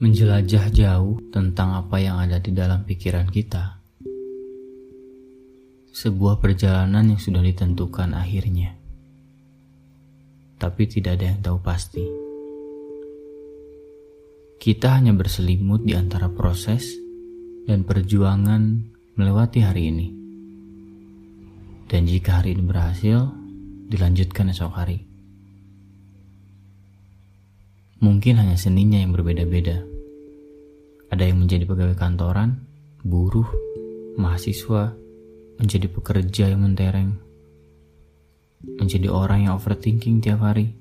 menjelajah jauh tentang apa yang ada di dalam pikiran kita. Sebuah perjalanan yang sudah ditentukan akhirnya, tapi tidak ada yang tahu pasti. Kita hanya berselimut di antara proses dan perjuangan melewati hari ini. Dan jika hari ini berhasil, dilanjutkan esok hari. Mungkin hanya seninya yang berbeda-beda. Ada yang menjadi pegawai kantoran, buruh, mahasiswa, menjadi pekerja yang mentereng, menjadi orang yang overthinking tiap hari,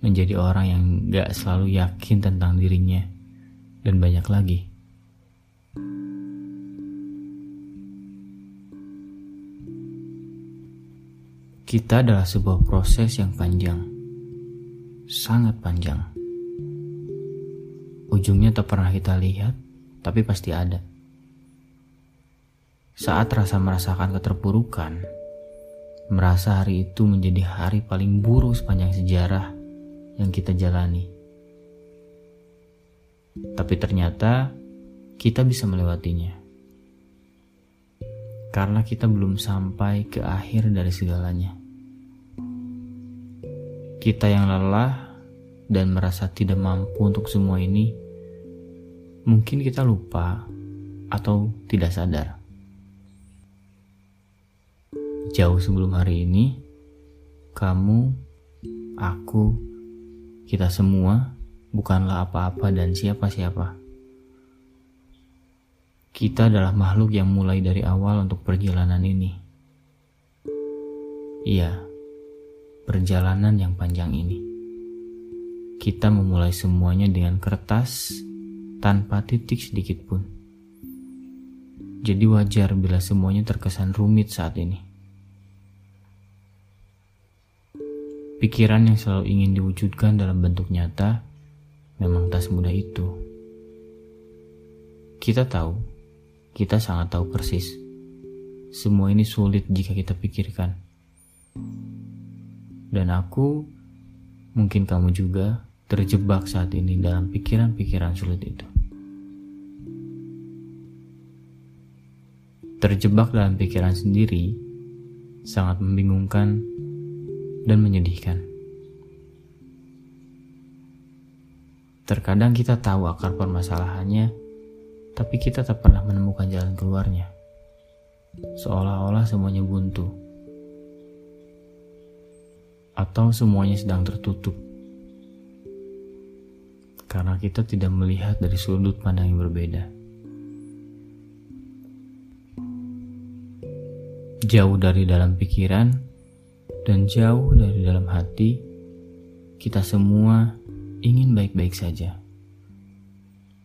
menjadi orang yang gak selalu yakin tentang dirinya, dan banyak lagi. Kita adalah sebuah proses yang panjang, sangat panjang Ujungnya tak pernah kita lihat, tapi pasti ada. Saat rasa merasakan keterpurukan, merasa hari itu menjadi hari paling buruk sepanjang sejarah yang kita jalani. Tapi ternyata kita bisa melewatinya. Karena kita belum sampai ke akhir dari segalanya. Kita yang lelah dan merasa tidak mampu untuk semua ini mungkin kita lupa atau tidak sadar. Jauh sebelum hari ini, kamu, aku, kita semua bukanlah apa-apa dan siapa-siapa. Kita adalah makhluk yang mulai dari awal untuk perjalanan ini. Iya, perjalanan yang panjang ini. Kita memulai semuanya dengan kertas tanpa titik sedikit pun. Jadi wajar bila semuanya terkesan rumit saat ini. Pikiran yang selalu ingin diwujudkan dalam bentuk nyata memang tak semudah itu. Kita tahu, kita sangat tahu persis. Semua ini sulit jika kita pikirkan. Dan aku, mungkin kamu juga, terjebak saat ini dalam pikiran-pikiran sulit itu. Terjebak dalam pikiran sendiri sangat membingungkan dan menyedihkan. Terkadang kita tahu akar permasalahannya, tapi kita tak pernah menemukan jalan keluarnya. Seolah-olah semuanya buntu, atau semuanya sedang tertutup karena kita tidak melihat dari sudut pandang yang berbeda. Jauh dari dalam pikiran dan jauh dari dalam hati, kita semua ingin baik-baik saja.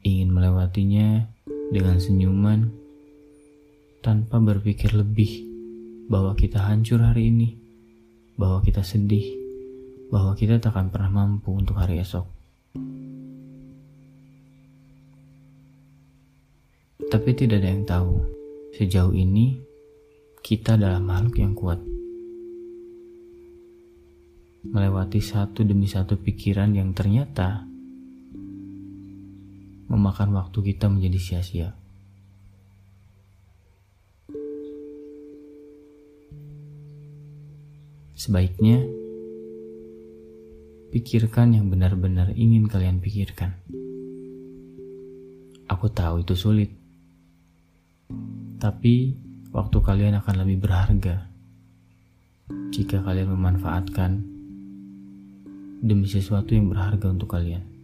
Ingin melewatinya dengan senyuman tanpa berpikir lebih bahwa kita hancur hari ini, bahwa kita sedih, bahwa kita tak akan pernah mampu untuk hari esok. Tapi tidak ada yang tahu, sejauh ini kita adalah makhluk yang kuat. Melewati satu demi satu pikiran yang ternyata memakan waktu kita menjadi sia-sia. Sebaiknya pikirkan yang benar-benar ingin kalian pikirkan. Aku tahu itu sulit, tapi waktu kalian akan lebih berharga jika kalian memanfaatkan demi sesuatu yang berharga untuk kalian.